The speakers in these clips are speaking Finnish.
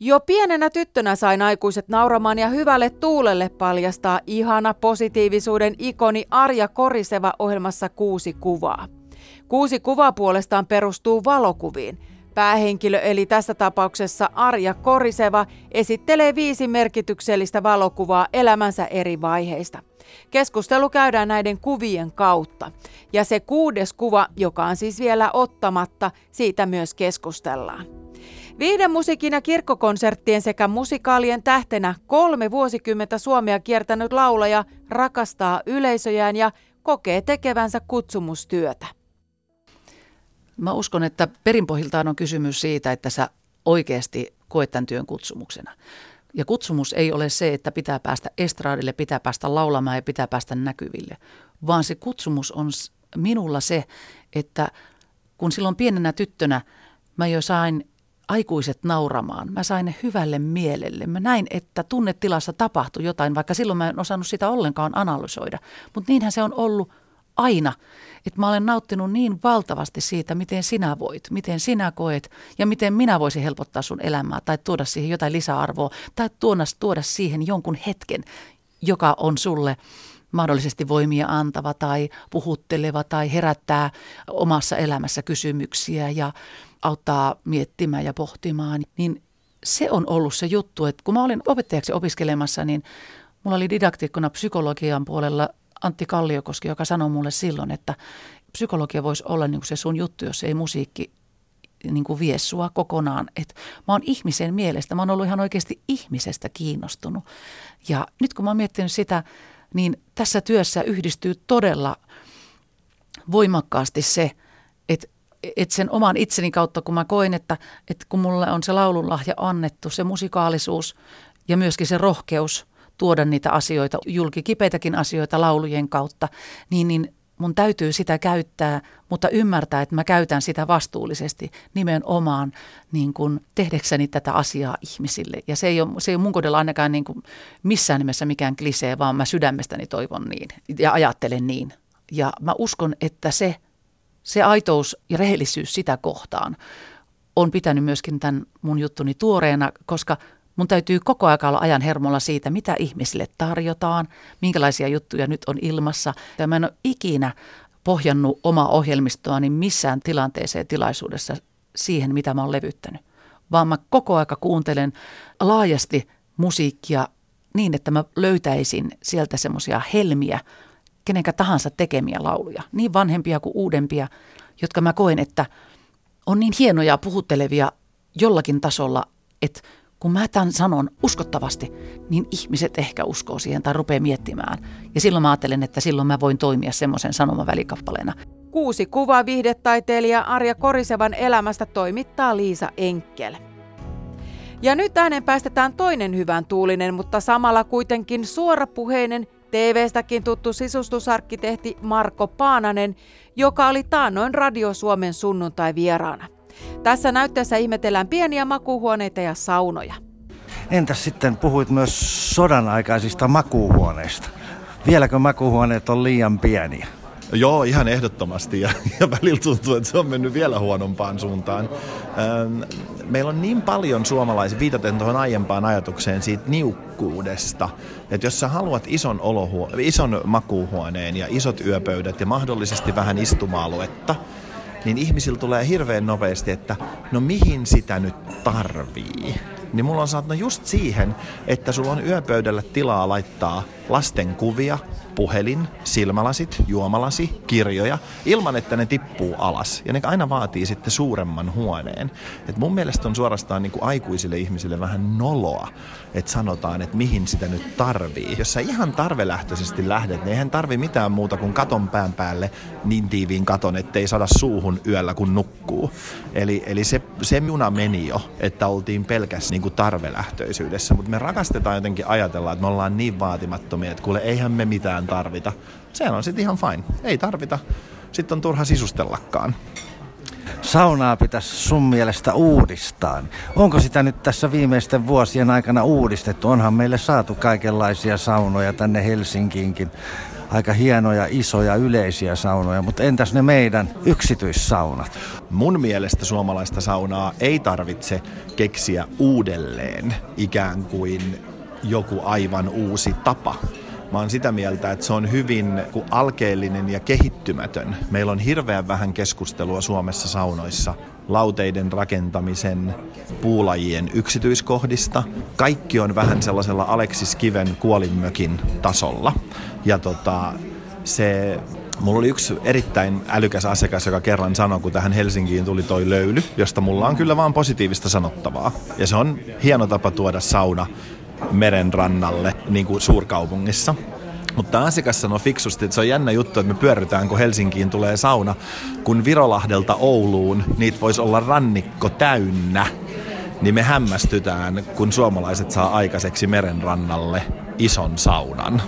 Jo pienenä tyttönä sain aikuiset nauramaan ja hyvälle tuulelle paljastaa ihana positiivisuuden ikoni Arja Koriseva ohjelmassa Kuusi kuvaa. Kuusi kuvaa puolestaan perustuu valokuviin. Päähenkilö eli tässä tapauksessa Arja Koriseva esittelee viisi merkityksellistä valokuvaa elämänsä eri vaiheista. Keskustelu käydään näiden kuvien kautta. Ja se kuudes kuva, joka on siis vielä ottamatta, siitä myös keskustellaan. Musiikin ja kirkkokonserttien sekä musikaalien tähtenä kolme vuosikymmentä Suomea kiertänyt laulaja rakastaa yleisöjään ja kokee tekevänsä kutsumustyötä. Mä uskon, että perinpohjiltaan on kysymys siitä, että sä oikeasti koet tämän työn kutsumuksena. Ja kutsumus ei ole se, että pitää päästä estraadille, pitää päästä laulamaan ja pitää päästä näkyville, vaan se kutsumus on minulla se, että kun silloin pienenä tyttönä mä jo sain aikuiset nauramaan. Mä sain ne hyvälle mielelle. Mä näin, että tunnetilassa tapahtui jotain, vaikka silloin mä en osannut sitä ollenkaan analysoida. Mutta niinhän se on ollut aina, että mä olen nauttinut niin valtavasti siitä, miten sinä voit, miten sinä koet ja miten minä voisin helpottaa sun elämää tai tuoda siihen jotain lisäarvoa tai tuoda, tuoda siihen jonkun hetken, joka on sulle mahdollisesti voimia antava tai puhutteleva tai herättää omassa elämässä kysymyksiä ja auttaa miettimään ja pohtimaan, niin se on ollut se juttu, että kun mä olin opettajaksi opiskelemassa, niin mulla oli didaktikkona psykologian puolella Antti Kalliokoski, joka sanoi mulle silloin, että psykologia voisi olla niin kuin se sun juttu, jos ei musiikki niin kuin vie sua kokonaan. Et mä oon ihmisen mielestä, mä oon ollut ihan oikeasti ihmisestä kiinnostunut. Ja nyt kun mä oon miettinyt sitä, niin tässä työssä yhdistyy todella voimakkaasti se, että että sen oman itseni kautta, kun mä koin, että, että kun mulle on se laulunlahja annettu, se musikaalisuus ja myöskin se rohkeus – tuoda niitä asioita, julki kipeitäkin asioita laulujen kautta, niin, niin mun täytyy sitä käyttää, mutta ymmärtää, että mä käytän sitä vastuullisesti nimenomaan niin kuin tehdäkseni tätä asiaa ihmisille. Ja se ei ole, se ei ole mun kodella ainakaan niin kuin missään nimessä mikään klisee, vaan mä sydämestäni toivon niin ja ajattelen niin. Ja mä uskon, että se, se aitous ja rehellisyys sitä kohtaan on pitänyt myöskin tämän mun juttuni tuoreena, koska Mun täytyy koko ajan olla ajan hermolla siitä, mitä ihmisille tarjotaan, minkälaisia juttuja nyt on ilmassa. Ja mä en ole ikinä pohjannut omaa ohjelmistoani missään tilanteeseen tilaisuudessa siihen, mitä mä oon levyttänyt. Vaan mä koko aika kuuntelen laajasti musiikkia niin, että mä löytäisin sieltä semmoisia helmiä, kenenkä tahansa tekemiä lauluja, niin vanhempia kuin uudempia, jotka mä koen, että on niin hienoja puhuttelevia jollakin tasolla, että kun mä tämän sanon uskottavasti, niin ihmiset ehkä uskoo siihen tai rupeaa miettimään. Ja silloin mä ajattelen, että silloin mä voin toimia semmoisen sanomavälikappaleena. Kuusi kuvaa viihdetaiteilija Arja Korisevan elämästä toimittaa Liisa Enkel. Ja nyt äänen päästetään toinen hyvän tuulinen, mutta samalla kuitenkin suorapuheinen TV-stäkin tuttu sisustusarkkitehti Marko Paananen, joka oli taannoin Radio Suomen sunnuntai vieraana. Tässä näytteessä ihmetellään pieniä makuuhuoneita ja saunoja. Entäs sitten puhuit myös sodan aikaisista makuuhuoneista? Vieläkö makuuhuoneet on liian pieniä? Joo, ihan ehdottomasti ja, ja välillä tuntuu, että se on mennyt vielä huonompaan suuntaan. Ähm, meillä on niin paljon suomalaisia, viitaten tuohon aiempaan ajatukseen siitä niukkuudesta, että jos sä haluat ison, olohuo- ison makuuhuoneen ja isot yöpöydät ja mahdollisesti vähän istuma-aluetta, niin ihmisillä tulee hirveän nopeasti, että no mihin sitä nyt tarvii. Niin mulla on sanottu no just siihen, että sulla on yöpöydällä tilaa laittaa lasten kuvia, puhelin, silmälasit, juomalasi, kirjoja, ilman että ne tippuu alas. Ja ne aina vaatii sitten suuremman huoneen. Et mun mielestä on suorastaan niin kuin aikuisille ihmisille vähän noloa, että sanotaan, että mihin sitä nyt tarvii. Jos sä ihan tarvelähtöisesti lähdet, niin eihän tarvi mitään muuta kuin katon pään päälle niin tiiviin katon, ettei sada suuhun yöllä kun nukkuu. Eli, eli se, se juna meni jo, että oltiin pelkästään niin kuin tarvelähtöisyydessä. Mutta me rakastetaan jotenkin ajatella, että me ollaan niin vaatimattomia, että kuule eihän me mitään tarvita. Se on sitten ihan fine. Ei tarvita. Sitten on turha sisustellakaan. Saunaa pitäisi sun mielestä uudistaa. Onko sitä nyt tässä viimeisten vuosien aikana uudistettu? Onhan meille saatu kaikenlaisia saunoja tänne Helsinkiinkin. aika hienoja, isoja, yleisiä saunoja, mutta entäs ne meidän yksityissaunat? Mun mielestä suomalaista saunaa ei tarvitse keksiä uudelleen ikään kuin joku aivan uusi tapa. Mä oon sitä mieltä, että se on hyvin alkeellinen ja kehittymätön. Meillä on hirveän vähän keskustelua Suomessa saunoissa lauteiden rakentamisen puulajien yksityiskohdista. Kaikki on vähän sellaisella Aleksis Kiven kuolinmökin tasolla. Ja tota, se Mulla oli yksi erittäin älykäs asiakas, joka kerran sanoi, kun tähän Helsinkiin tuli toi löyly, josta mulla on kyllä vaan positiivista sanottavaa. Ja se on hieno tapa tuoda sauna meren rannalle, niin kuin suurkaupungissa. Mutta asiakas sanoi fiksusti, että se on jännä juttu, että me pyörrytään, kun Helsinkiin tulee sauna. Kun Virolahdelta Ouluun niitä voisi olla rannikko täynnä, niin me hämmästytään, kun suomalaiset saa aikaiseksi merenrannalle ison saunan.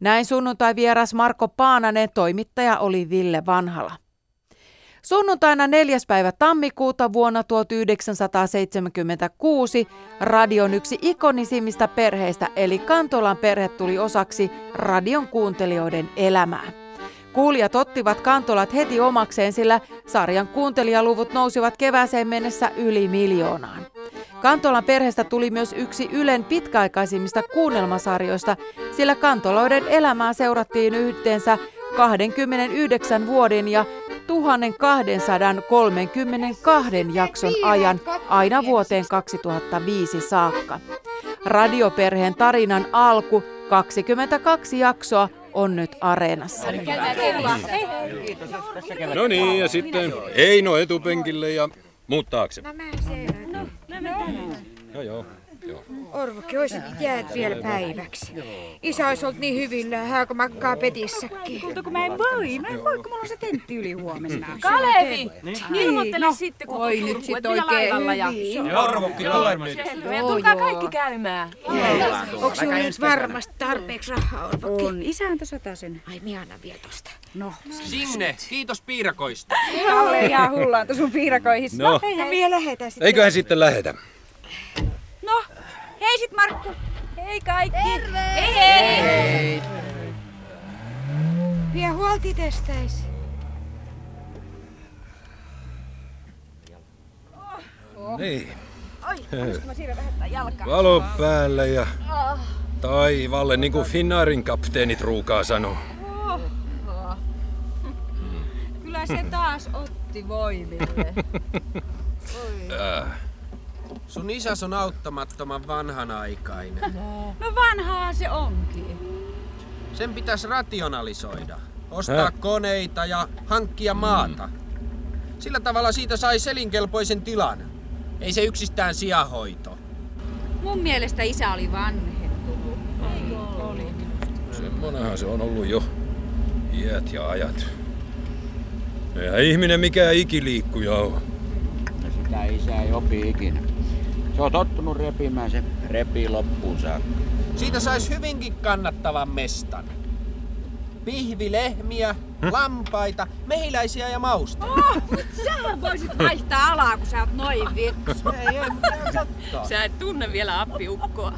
Näin sunnuntai vieras Marko Paananen, toimittaja oli Ville Vanhala. Sunnuntaina 4. päivä tammikuuta vuonna 1976 radion yksi ikonisimmista perheistä eli Kantolan perhe tuli osaksi radion kuuntelijoiden elämää. Kuulijat ottivat kantolat heti omakseen, sillä sarjan kuuntelijaluvut nousivat kevääseen mennessä yli miljoonaan. Kantolan perheestä tuli myös yksi Ylen pitkäaikaisimmista kuunnelmasarjoista, sillä kantoloiden elämää seurattiin yhteensä 29 vuoden ja 1232 jakson ajan aina vuoteen 2005 saakka. Radioperheen tarinan alku 22 jaksoa on nyt areenassa. No niin, ja sitten Eino etupenkille ja muut taakse. No mä Joo, joo. Orvokin olisi jäät vielä päiväksi. Isä olisi ollut niin hyvillä, hän kun makkaa petissäkin. Mutta kun mä en voi, mä en voi, kun mulla on se tentti yli huomenna. Kalevi, niin. ilmoittele no, sitten, kun Oi nyt sit oikein ja... Orvokki, tule nyt. Tulkaa kaikki käymään. Onko sinulla nyt varmasti tarpeeksi rahaa, Orvokki? On, isä antoi sen. Ai, minä annan vielä tosta. No. Sinne, kiitos piirakoista. Kalle ihan hullaanta sun piirakoihin. No, no minä lähetän sitten. Eiköhän sitten lähetä. Hei sit Markku. Hei kaikki. Terve. Hei hei. hei. Vie huolti testäis. Oh. Niin. Oi, mä jalkaa? Valo päälle ja taivalle, niin kuin Finnaarin kapteenit ruukaa sanoo. Kyllä se taas otti voimille. Äh. Sun isäs on auttamattoman vanhanaikainen. No vanhaa se onkin. Sen pitäisi rationalisoida. Ostaa Hä? koneita ja hankkia maata. Sillä tavalla siitä sai selinkelpoisen tilan. Ei se yksistään sijahoito. Mun mielestä isä oli vanhentunut. Eikö oli? Semmonenhan se on ollut jo iät ja ajat. Eihän ihminen mikään ikiliikkuja on. Isä ei opi ikinä. Se on tottunut repimään, se repii loppuun saakka. Siitä sais hyvinkin kannattavan mestan. Pihvilehmiä, lampaita, mehiläisiä ja mausta. Oh, sähän voisit vaihtaa alaa, kun sä oot noin vittu. Ei, ei, Sä et tunne vielä appiukkoa.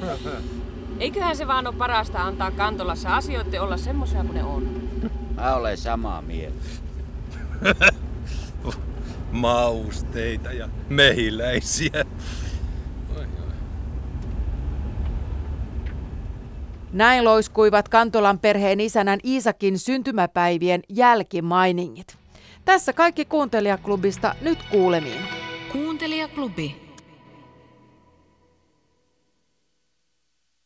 Eiköhän se vaan ole parasta antaa Kantolassa asioiden olla semmoisia kuin ne on. Mä olen samaa mieltä. Mausteita ja mehiläisiä. Näin loiskuivat Kantolan perheen isänän Iisakin syntymäpäivien jälkimainingit. Tässä kaikki kuuntelijaklubista nyt kuulemiin. Kuuntelijaklubi.